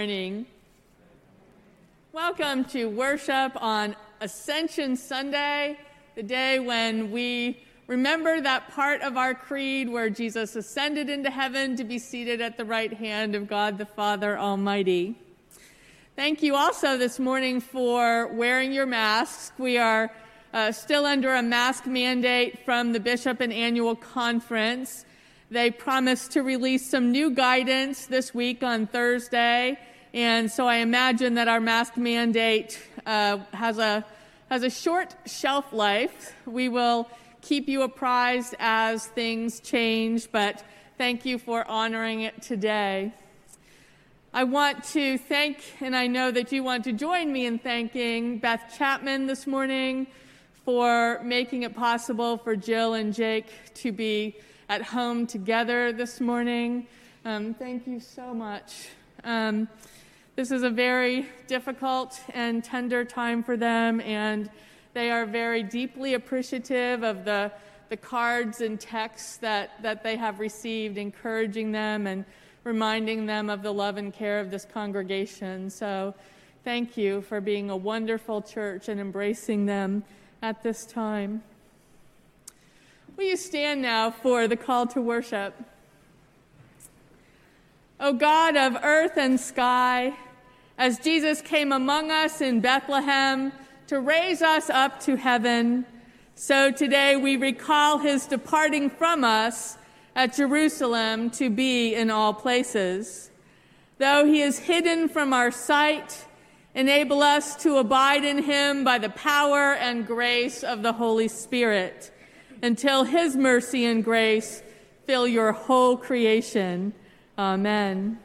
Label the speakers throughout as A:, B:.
A: Morning. Welcome to worship on Ascension Sunday, the day when we remember that part of our creed where Jesus ascended into heaven to be seated at the right hand of God the Father Almighty. Thank you also this morning for wearing your masks. We are uh, still under a mask mandate from the Bishop and Annual Conference. They promised to release some new guidance this week on Thursday. And so I imagine that our mask mandate uh, has, a, has a short shelf life. We will keep you apprised as things change, but thank you for honoring it today. I want to thank, and I know that you want to join me in thanking Beth Chapman this morning for making it possible for Jill and Jake to be at home together this morning. Um, thank you so much. Um, this is a very difficult and tender time for them, and they are very deeply appreciative of the, the cards and texts that, that they have received, encouraging them and reminding them of the love and care of this congregation. So, thank you for being a wonderful church and embracing them at this time. Will you stand now for the call to worship? O God of earth and sky, as Jesus came among us in Bethlehem to raise us up to heaven, so today we recall his departing from us at Jerusalem to be in all places. Though he is hidden from our sight, enable us to abide in him by the power and grace of the Holy Spirit until his mercy and grace fill your whole creation. Amen.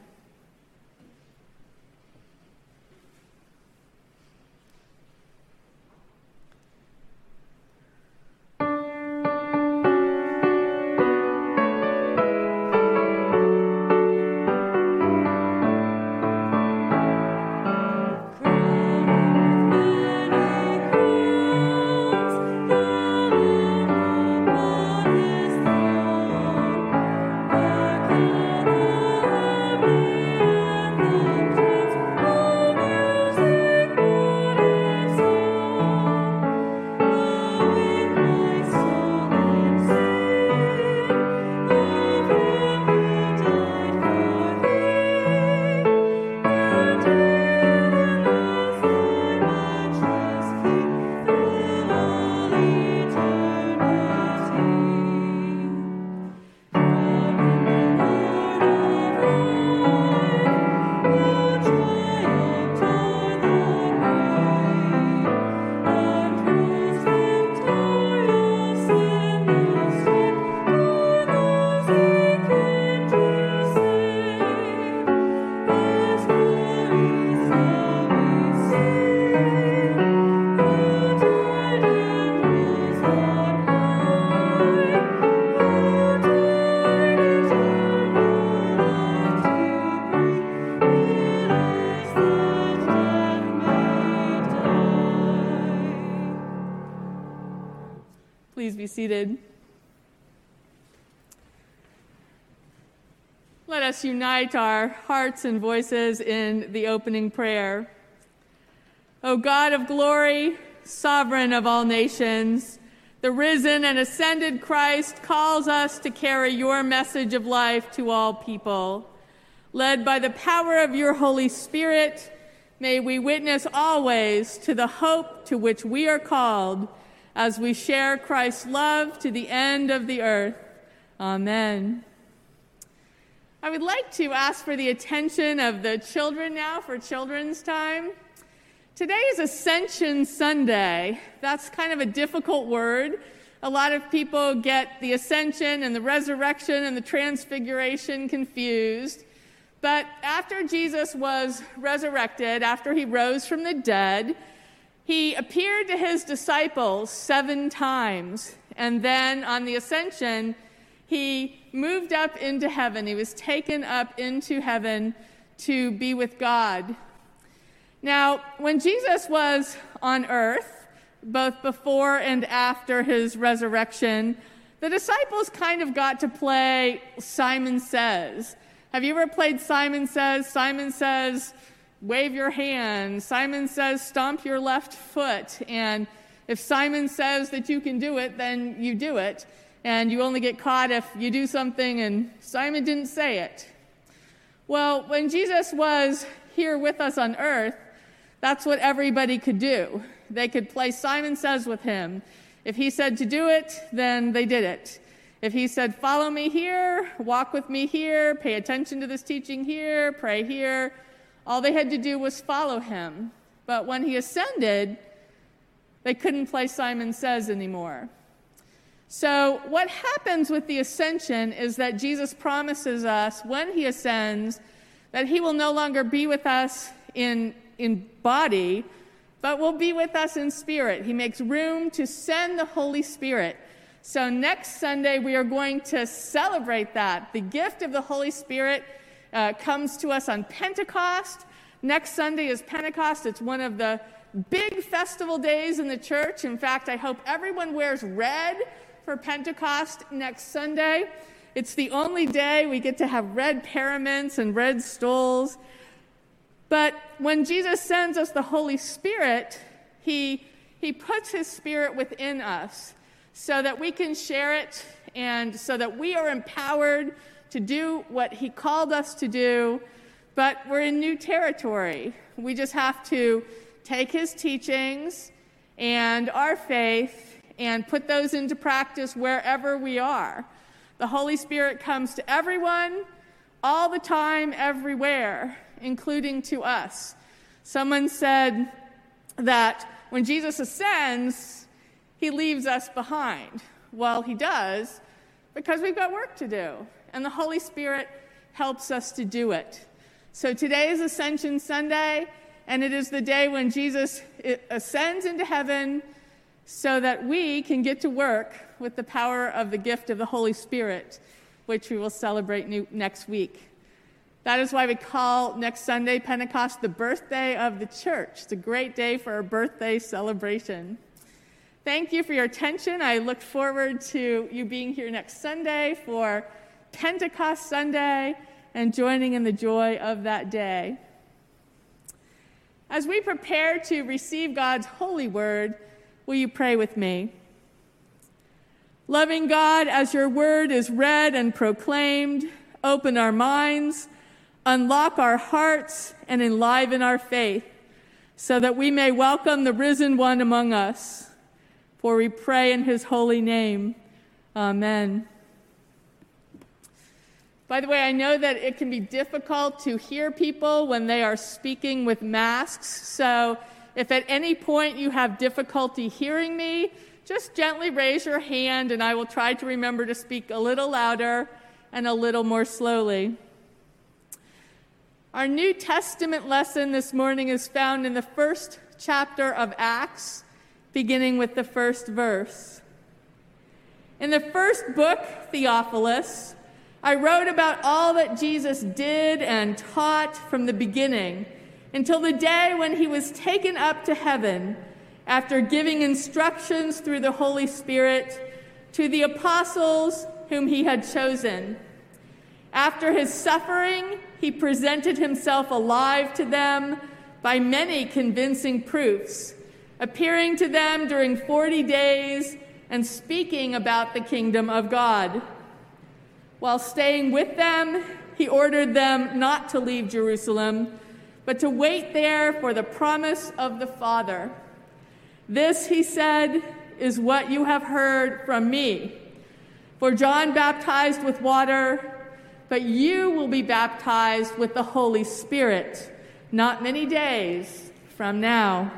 A: Us unite our hearts and voices in the opening prayer. O God of glory, sovereign of all nations, the risen and ascended Christ calls us to carry your message of life to all people. Led by the power of your Holy Spirit, may we witness always to the hope to which we are called as we share Christ's love to the end of the earth. Amen. I would like to ask for the attention of the children now for children's time. Today is Ascension Sunday. That's kind of a difficult word. A lot of people get the ascension and the resurrection and the transfiguration confused. But after Jesus was resurrected, after he rose from the dead, he appeared to his disciples seven times, and then on the ascension, he moved up into heaven. He was taken up into heaven to be with God. Now, when Jesus was on earth, both before and after his resurrection, the disciples kind of got to play Simon Says. Have you ever played Simon Says? Simon Says, wave your hand. Simon Says, stomp your left foot. And if Simon says that you can do it, then you do it. And you only get caught if you do something and Simon didn't say it. Well, when Jesus was here with us on earth, that's what everybody could do. They could play Simon Says with him. If he said to do it, then they did it. If he said, Follow me here, walk with me here, pay attention to this teaching here, pray here, all they had to do was follow him. But when he ascended, they couldn't play Simon Says anymore. So, what happens with the ascension is that Jesus promises us when he ascends that he will no longer be with us in, in body, but will be with us in spirit. He makes room to send the Holy Spirit. So, next Sunday, we are going to celebrate that. The gift of the Holy Spirit uh, comes to us on Pentecost. Next Sunday is Pentecost. It's one of the big festival days in the church. In fact, I hope everyone wears red for Pentecost next Sunday. It's the only day we get to have red paraments and red stoles. But when Jesus sends us the Holy Spirit, he, he puts his spirit within us so that we can share it and so that we are empowered to do what He called us to do. But we're in new territory. We just have to take His teachings and our faith and put those into practice wherever we are. The Holy Spirit comes to everyone, all the time, everywhere, including to us. Someone said that when Jesus ascends, he leaves us behind. Well, he does because we've got work to do, and the Holy Spirit helps us to do it. So today is Ascension Sunday, and it is the day when Jesus ascends into heaven so that we can get to work with the power of the gift of the Holy Spirit, which we will celebrate new, next week. That is why we call next Sunday, Pentecost, the birthday of the church. It's a great day for a birthday celebration. Thank you for your attention. I look forward to you being here next Sunday for Pentecost Sunday and joining in the joy of that day. As we prepare to receive God's holy word, will you pray with me? Loving God, as your word is read and proclaimed, open our minds, unlock our hearts, and enliven our faith so that we may welcome the risen one among us. For we pray in his holy name. Amen. By the way, I know that it can be difficult to hear people when they are speaking with masks. So if at any point you have difficulty hearing me, just gently raise your hand and I will try to remember to speak a little louder and a little more slowly. Our New Testament lesson this morning is found in the first chapter of Acts, beginning with the first verse. In the first book, Theophilus, I wrote about all that Jesus did and taught from the beginning until the day when he was taken up to heaven after giving instructions through the Holy Spirit to the apostles whom he had chosen. After his suffering, he presented himself alive to them by many convincing proofs appearing to them during 40 days and speaking about the kingdom of God. While staying with them, he ordered them not to leave Jerusalem, but to wait there for the promise of the Father. This, he said, is what you have heard from me. For John baptized with water, but you will be baptized with the Holy Spirit not many days from now.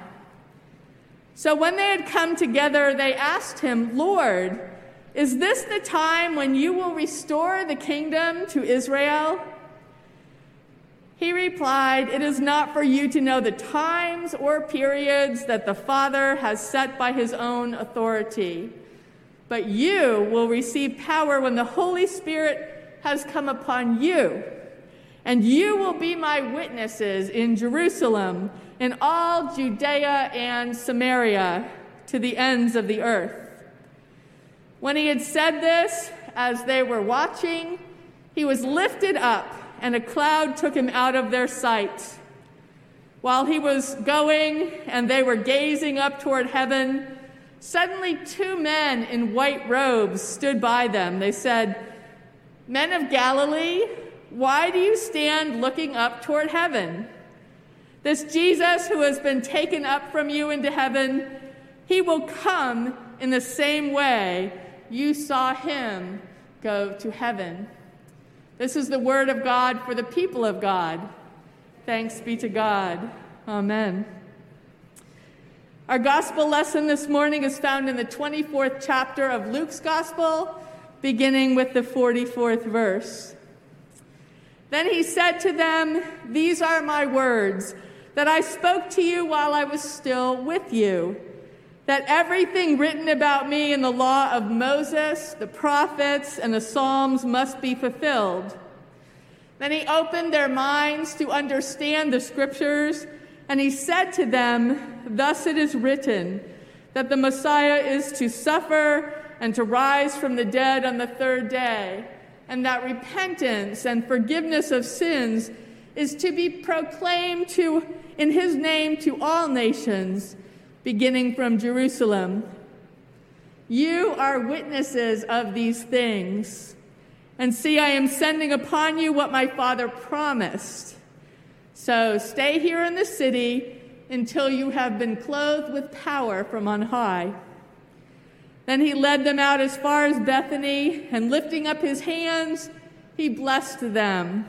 A: So when they had come together, they asked him, Lord, is this the time when you will restore the kingdom to Israel? He replied, It is not for you to know the times or periods that the Father has set by his own authority, but you will receive power when the Holy Spirit has come upon you, and you will be my witnesses in Jerusalem in all Judea and Samaria to the ends of the earth. When he had said this, as they were watching, he was lifted up, and a cloud took him out of their sight. While he was going and they were gazing up toward heaven, suddenly two men in white robes stood by them. They said, Men of Galilee, why do you stand looking up toward heaven? This Jesus who has been taken up from you into heaven, he will come in the same way you saw him go to heaven. This is the word of God for the people of God. Thanks be to God. Amen. Our gospel lesson this morning is found in the 24th chapter of Luke's gospel, beginning with the 44th verse. Then he said to them, These are my words that I spoke to you while I was still with you, that everything written about me in the law of Moses, the prophets, and the Psalms must be fulfilled. Then he opened their minds to understand the scriptures, and he said to them, Thus it is written, that the Messiah is to suffer and to rise from the dead on the third day, and that repentance and forgiveness of sins is to be proclaimed to, in his name to all nations, beginning from Jerusalem. You are witnesses of these things. And see, I am sending upon you what my father promised. So stay here in the city until you have been clothed with power from on high. Then he led them out as far as Bethany, and lifting up his hands, he blessed them.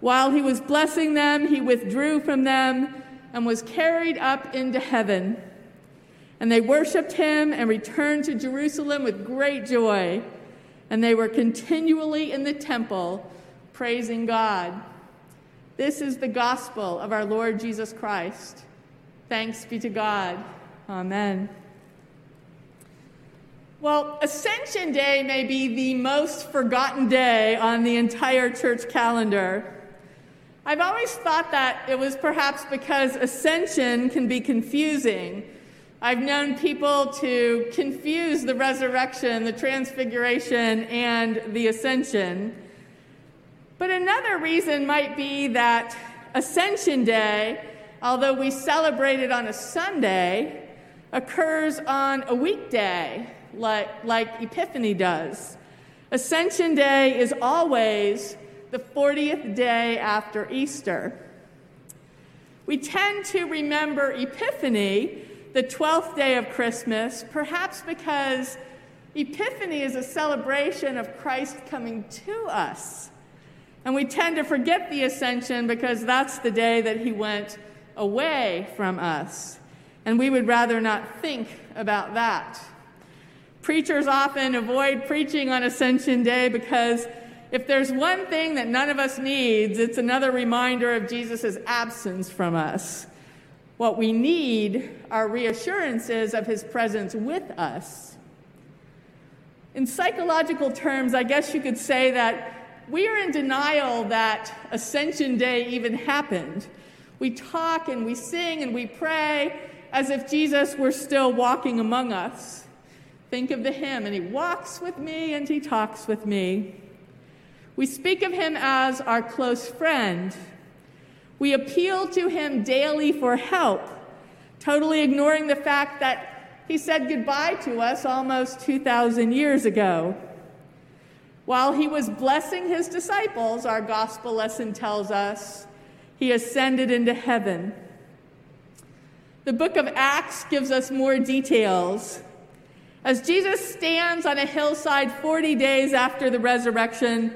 A: While he was blessing them, he withdrew from them and was carried up into heaven. And they worshiped him and returned to Jerusalem with great joy and they were continually in the temple praising God. This is the gospel of our Lord Jesus Christ. Thanks be to God. Amen. Well, Ascension Day may be the most forgotten day on the entire church calendar. I've always thought that it was perhaps because Ascension can be confusing I've known people to confuse the resurrection, the transfiguration, and the ascension. But another reason might be that Ascension Day, although we celebrate it on a Sunday, occurs on a weekday, like, like Epiphany does. Ascension Day is always the 40th day after Easter. We tend to remember Epiphany the 12th day of Christmas, perhaps because Epiphany is a celebration of Christ coming to us. And we tend to forget the ascension because that's the day that he went away from us. And we would rather not think about that. Preachers often avoid preaching on Ascension Day because if there's one thing that none of us needs, it's another reminder of Jesus' absence from us. What we need are reassurances of his presence with us. In psychological terms, I guess you could say that we are in denial that Ascension Day even happened. We talk and we sing and we pray as if Jesus were still walking among us. Think of the hymn, and he walks with me and he talks with me. We speak of him as our close friend we appeal to him daily for help, totally ignoring the fact that he said goodbye to us almost 2,000 years ago. While he was blessing his disciples, our gospel lesson tells us, he ascended into heaven. The book of Acts gives us more details. As Jesus stands on a hillside 40 days after the resurrection,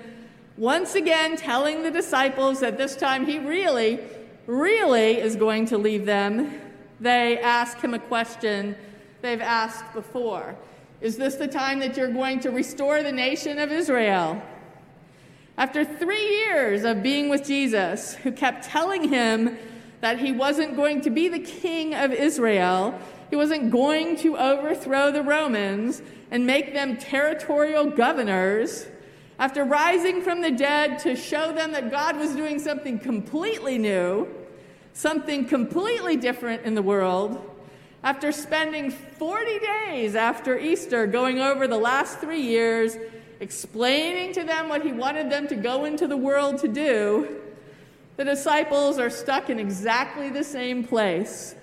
A: once again telling the disciples that this time he really, really is going to leave them, they ask him a question they've asked before Is this the time that you're going to restore the nation of Israel? After three years of being with Jesus, who kept telling him that he wasn't going to be the king of Israel, he wasn't going to overthrow the Romans and make them territorial governors, after rising from the dead to show them that God was doing something completely new, something completely different in the world, after spending 40 days after Easter going over the last three years explaining to them what he wanted them to go into the world to do, the disciples are stuck in exactly the same place.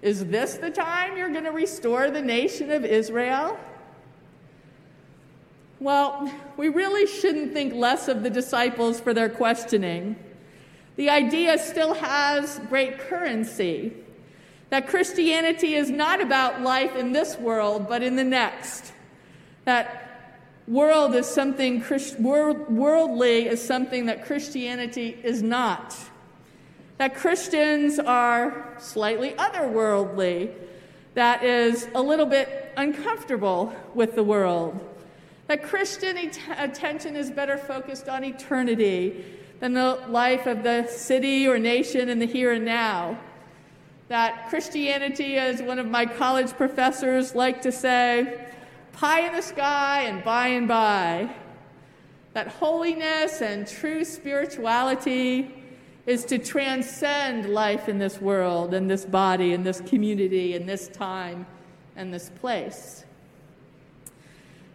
A: Is this the time you're going to restore the nation of Israel? Well, we really shouldn't think less of the disciples for their questioning. The idea still has great currency that Christianity is not about life in this world, but in the next. That world is something, worldly is something that Christianity is not. That Christians are slightly otherworldly, that is a little bit uncomfortable with the world. That Christian et- attention is better focused on eternity than the life of the city or nation in the here and now. That Christianity, as one of my college professors like to say, pie in the sky and by and by. That holiness and true spirituality is to transcend life in this world and this body and this community and this time and this place.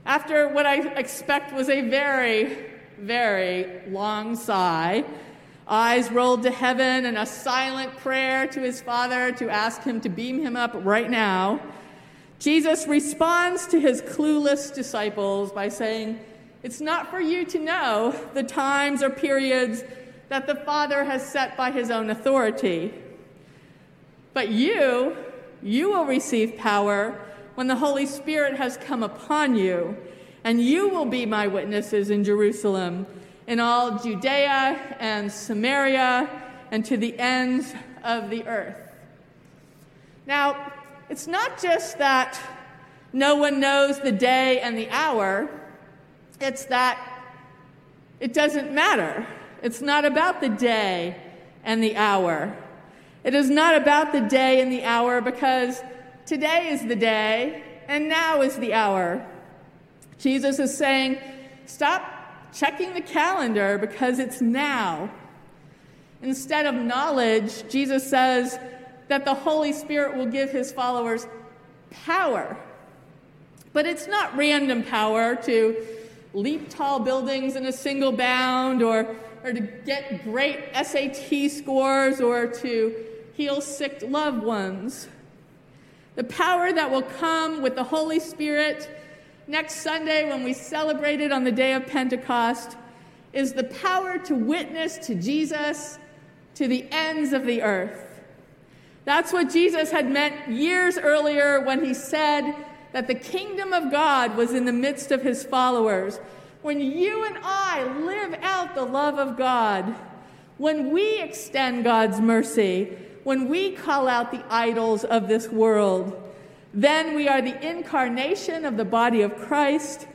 A: After what I expect was a very, very long sigh, eyes rolled to heaven and a silent prayer to his Father to ask him to beam him up right now, Jesus responds to his clueless disciples by saying, It's not for you to know the times or periods that the Father has set by his own authority. But you, you will receive power when the Holy Spirit has come upon you, and you will be my witnesses in Jerusalem, in all Judea and Samaria, and to the ends of the earth. Now, it's not just that no one knows the day and the hour, it's that it doesn't matter. It's not about the day and the hour. It is not about the day and the hour because Today is the day, and now is the hour. Jesus is saying, Stop checking the calendar because it's now. Instead of knowledge, Jesus says that the Holy Spirit will give his followers power. But it's not random power to leap tall buildings in a single bound or, or to get great SAT scores or to heal sick loved ones the power that will come with the Holy Spirit next Sunday when we celebrate it on the day of Pentecost is the power to witness to Jesus to the ends of the earth. That's what Jesus had meant years earlier when he said that the kingdom of God was in the midst of his followers. When you and I live out the love of God, when we extend God's mercy, when we call out the idols of this world, then we are the incarnation of the body of Christ,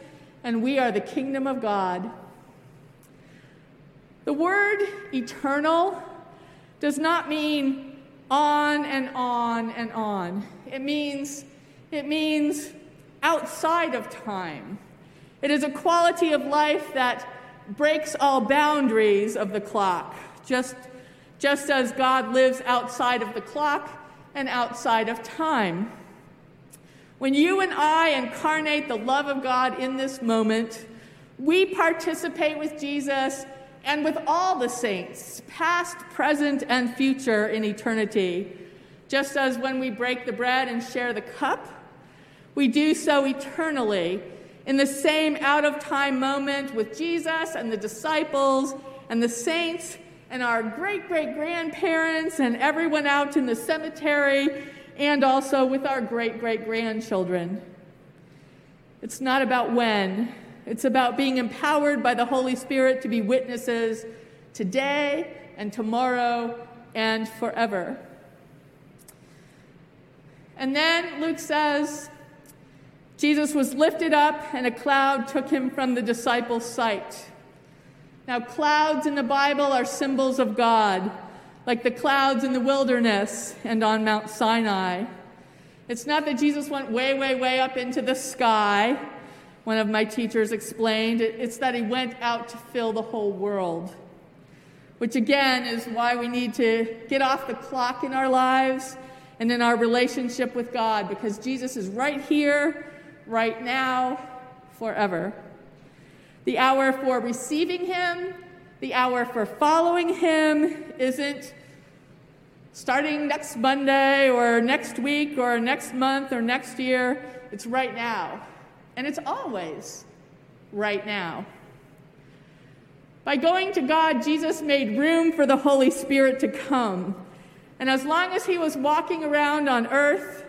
A: and we are the kingdom of God. The word eternal does not mean on and on and on. It means it means outside of time. It is a quality of life that breaks all boundaries of the clock, just just as God lives outside of the clock and outside of time. When you and I incarnate the love of God in this moment, we participate with Jesus and with all the saints, past, present, and future in eternity. Just as when we break the bread and share the cup, we do so eternally in the same out of time moment with Jesus and the disciples and the saints and our great great grandparents and everyone out in the cemetery, and also with our great great grandchildren. It's not about when, it's about being empowered by the Holy Spirit to be witnesses today and tomorrow and forever. And then Luke says, Jesus was lifted up, and a cloud took him from the disciples' sight. Now, clouds in the Bible are symbols of God, like the clouds in the wilderness and on Mount Sinai. It's not that Jesus went way, way, way up into the sky, one of my teachers explained. It's that he went out to fill the whole world, which again is why we need to get off the clock in our lives and in our relationship with God, because Jesus is right here, right now, forever. The hour for receiving Him, the hour for following Him isn't starting next Monday or next week or next month or next year. It's right now. And it's always right now. By going to God, Jesus made room for the Holy Spirit to come. And as long as he was walking around on earth,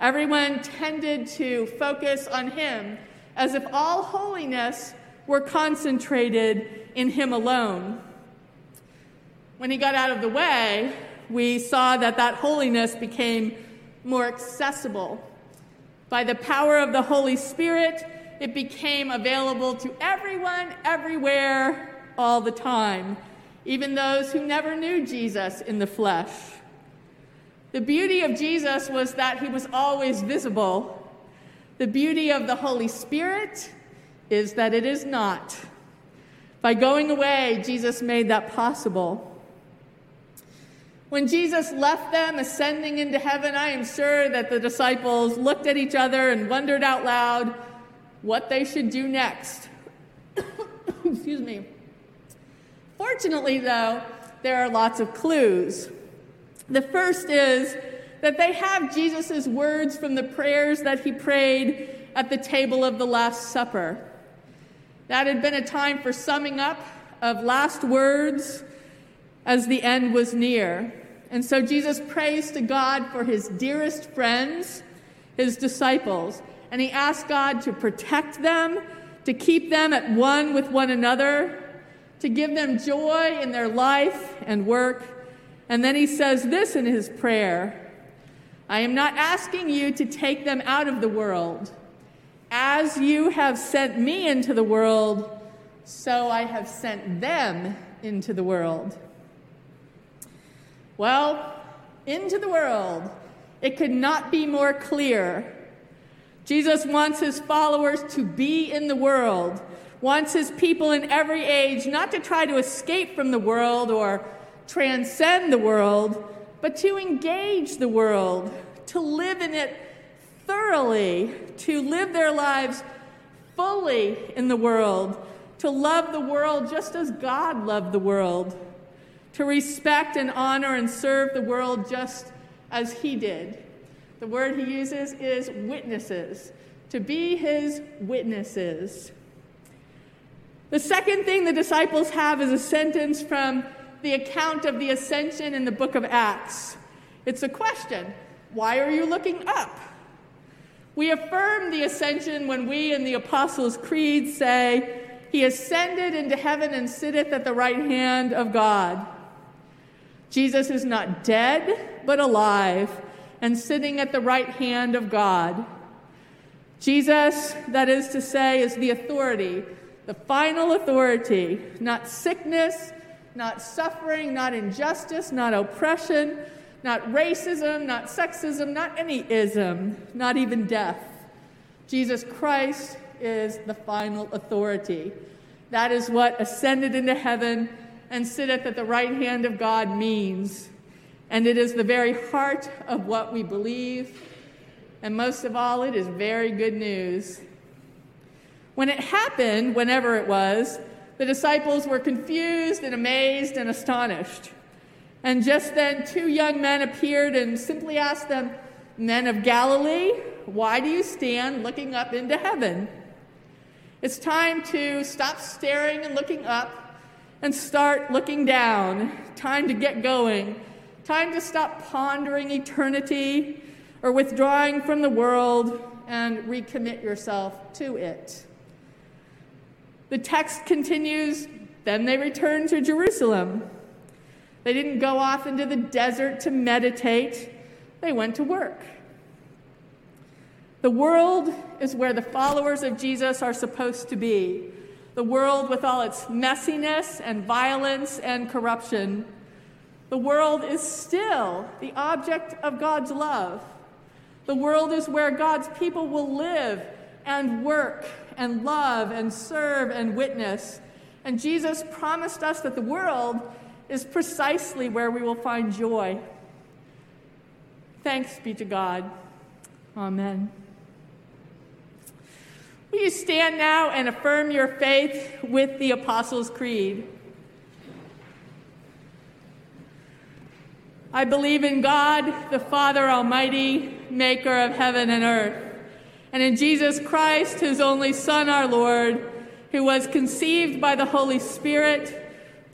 A: everyone tended to focus on him as if all holiness were concentrated in him alone. When he got out of the way, we saw that that holiness became more accessible. By the power of the Holy Spirit, it became available to everyone, everywhere, all the time, even those who never knew Jesus in the flesh. The beauty of Jesus was that he was always visible. The beauty of the Holy Spirit is that it is not. By going away, Jesus made that possible. When Jesus left them ascending into heaven, I am sure that the disciples looked at each other and wondered out loud what they should do next. Excuse me. Fortunately, though, there are lots of clues. The first is that they have Jesus' words from the prayers that he prayed at the table of the Last Supper. That had been a time for summing up of last words as the end was near. And so Jesus prays to God for his dearest friends, his disciples, and he asks God to protect them, to keep them at one with one another, to give them joy in their life and work. And then he says this in his prayer I am not asking you to take them out of the world. As you have sent me into the world, so I have sent them into the world. Well, into the world. It could not be more clear. Jesus wants his followers to be in the world, wants his people in every age not to try to escape from the world or transcend the world, but to engage the world, to live in it thoroughly, to live their lives fully in the world, to love the world just as God loved the world to respect and honor and serve the world just as he did. The word he uses is witnesses, to be his witnesses. The second thing the disciples have is a sentence from the account of the ascension in the book of Acts. It's a question Why are you looking up? We affirm the ascension when we in the Apostles' Creed say, He ascended into heaven and sitteth at the right hand of God. Jesus is not dead, but alive and sitting at the right hand of God. Jesus, that is to say, is the authority, the final authority, not sickness, not suffering, not injustice, not oppression, not racism, not sexism, not any ism, not even death. Jesus Christ is the final authority. That is what ascended into heaven and sitteth at the right hand of God means. And it is the very heart of what we believe. And most of all, it is very good news. When it happened, whenever it was, the disciples were confused and amazed and astonished. And just then, two young men appeared and simply asked them, Men of Galilee, why do you stand looking up into heaven? It's time to stop staring and looking up and start looking down. Time to get going. Time to stop pondering eternity or withdrawing from the world and recommit yourself to it. The text continues Then they returned to Jerusalem. They didn't go off into the desert to meditate, they went to work. The world is where the followers of Jesus are supposed to be the world with all its messiness and violence and corruption, the world is still the object of God's love. The world is where God's people will live and work and love and serve and witness. And Jesus promised us that the world is precisely where we will find joy. Thanks be to God. Amen.
B: Will you stand now and affirm your faith with the Apostles' Creed? I believe in God, the Father Almighty, maker of heaven and earth, and in Jesus Christ, his only Son, our Lord, who was conceived by the Holy Spirit,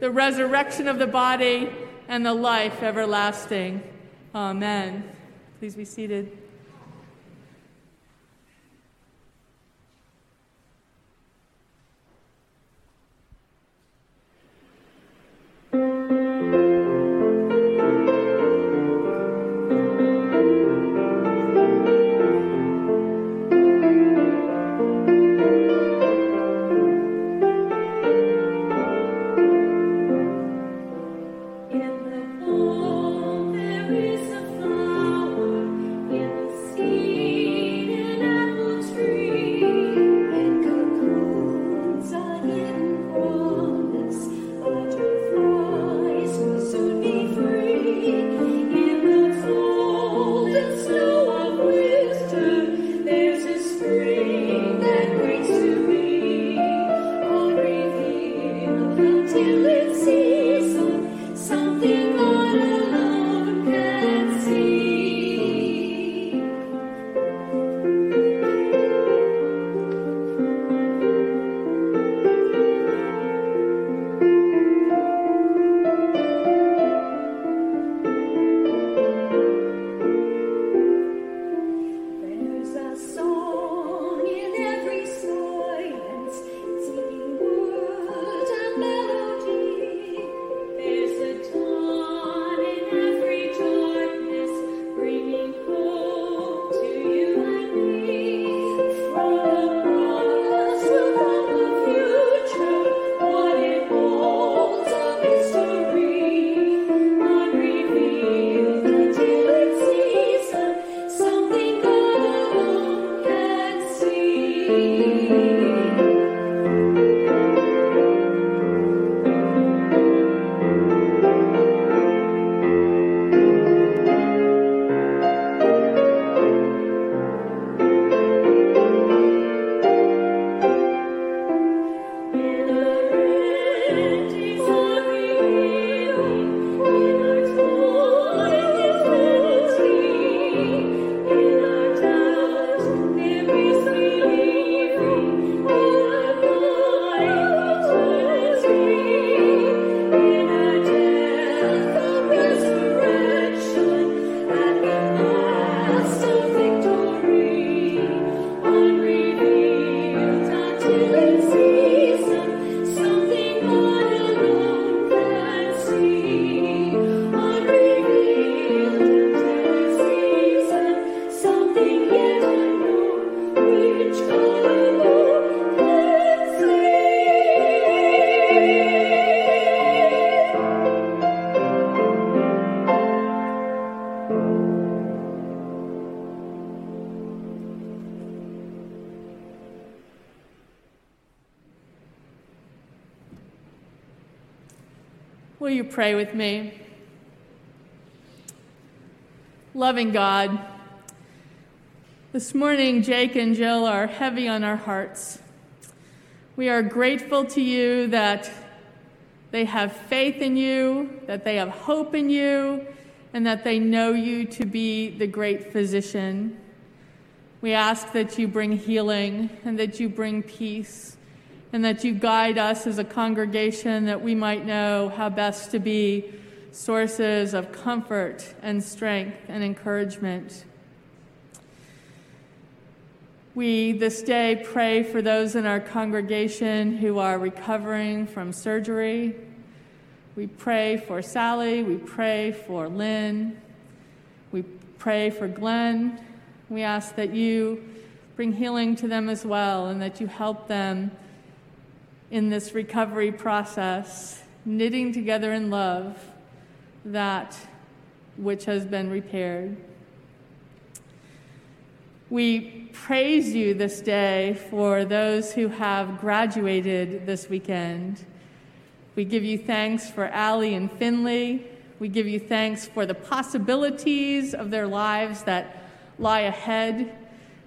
B: the resurrection of the body, and the life everlasting. Amen. Please be seated. Pray with me? Loving God, this morning Jake and Jill are heavy on our hearts. We are grateful to you that they have faith in you, that they have hope in you, and that they know you to be the great physician. We ask that you bring healing and that you bring peace and that you guide us as a congregation that we might know how best to be sources of comfort and strength and encouragement. We this day pray for those in our congregation who are recovering from surgery. We pray for Sally. We pray for Lynn. We pray for Glenn. We ask that you bring healing to them as well and that you help them
A: in this recovery process, knitting together in love that which has been repaired. We praise you this day for those who have graduated this weekend. We give you thanks for Allie and Finley. We give you thanks for the possibilities of their lives that lie ahead.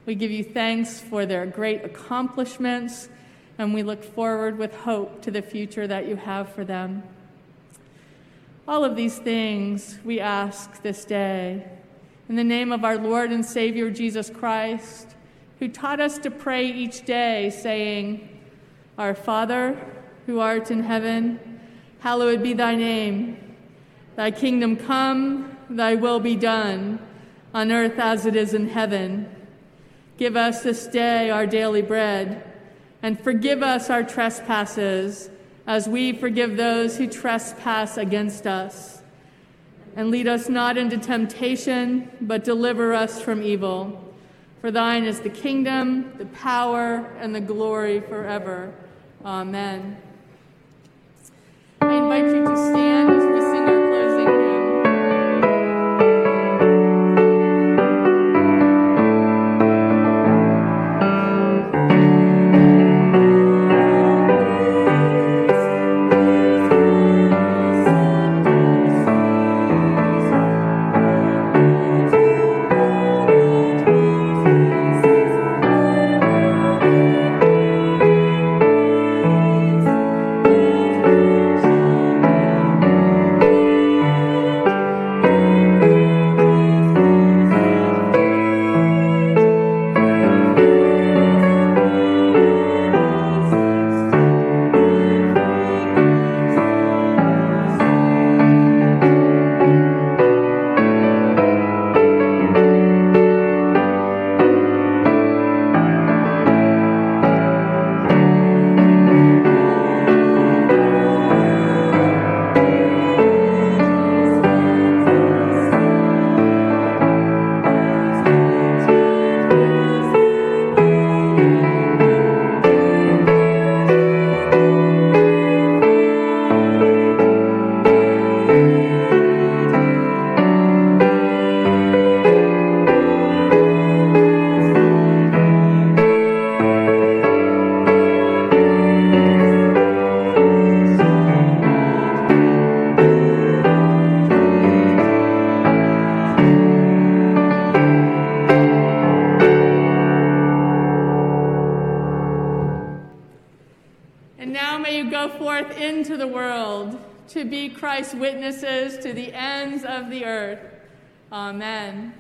A: We give you thanks for their great accomplishments, and we look forward with hope to the future that you have for them. All of these things we ask this day in the name of our Lord and Savior Jesus Christ, who taught us to pray each day, saying, Our Father, who art in heaven, hallowed be thy name. Thy kingdom come, thy will be done, on earth as it is in heaven. Give us this day our daily bread, and forgive us our trespasses, as we forgive those who trespass against us and lead us not into temptation, but deliver us from evil. For thine is the kingdom, the power, and the glory forever. Amen. I invite you to stand to be Christ's witnesses to the ends of the earth. Amen.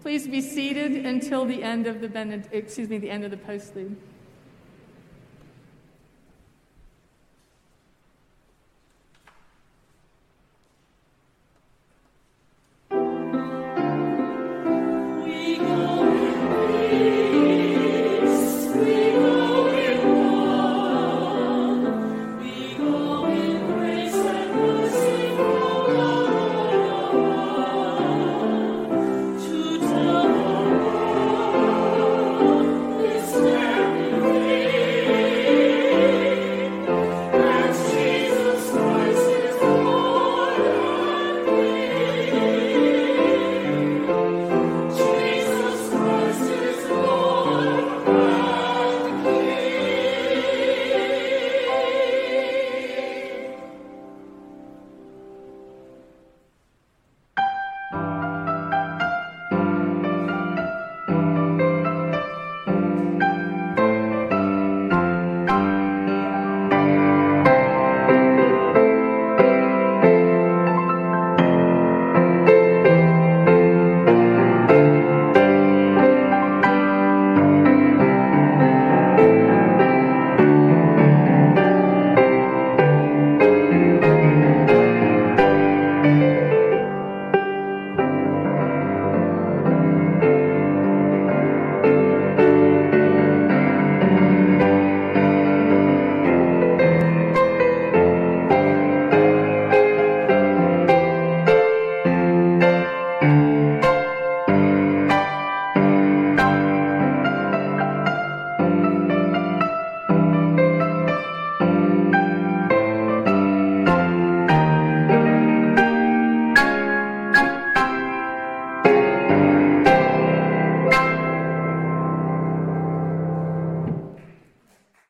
A: Please be seated until the end of the bened- excuse me, the end of the postlude.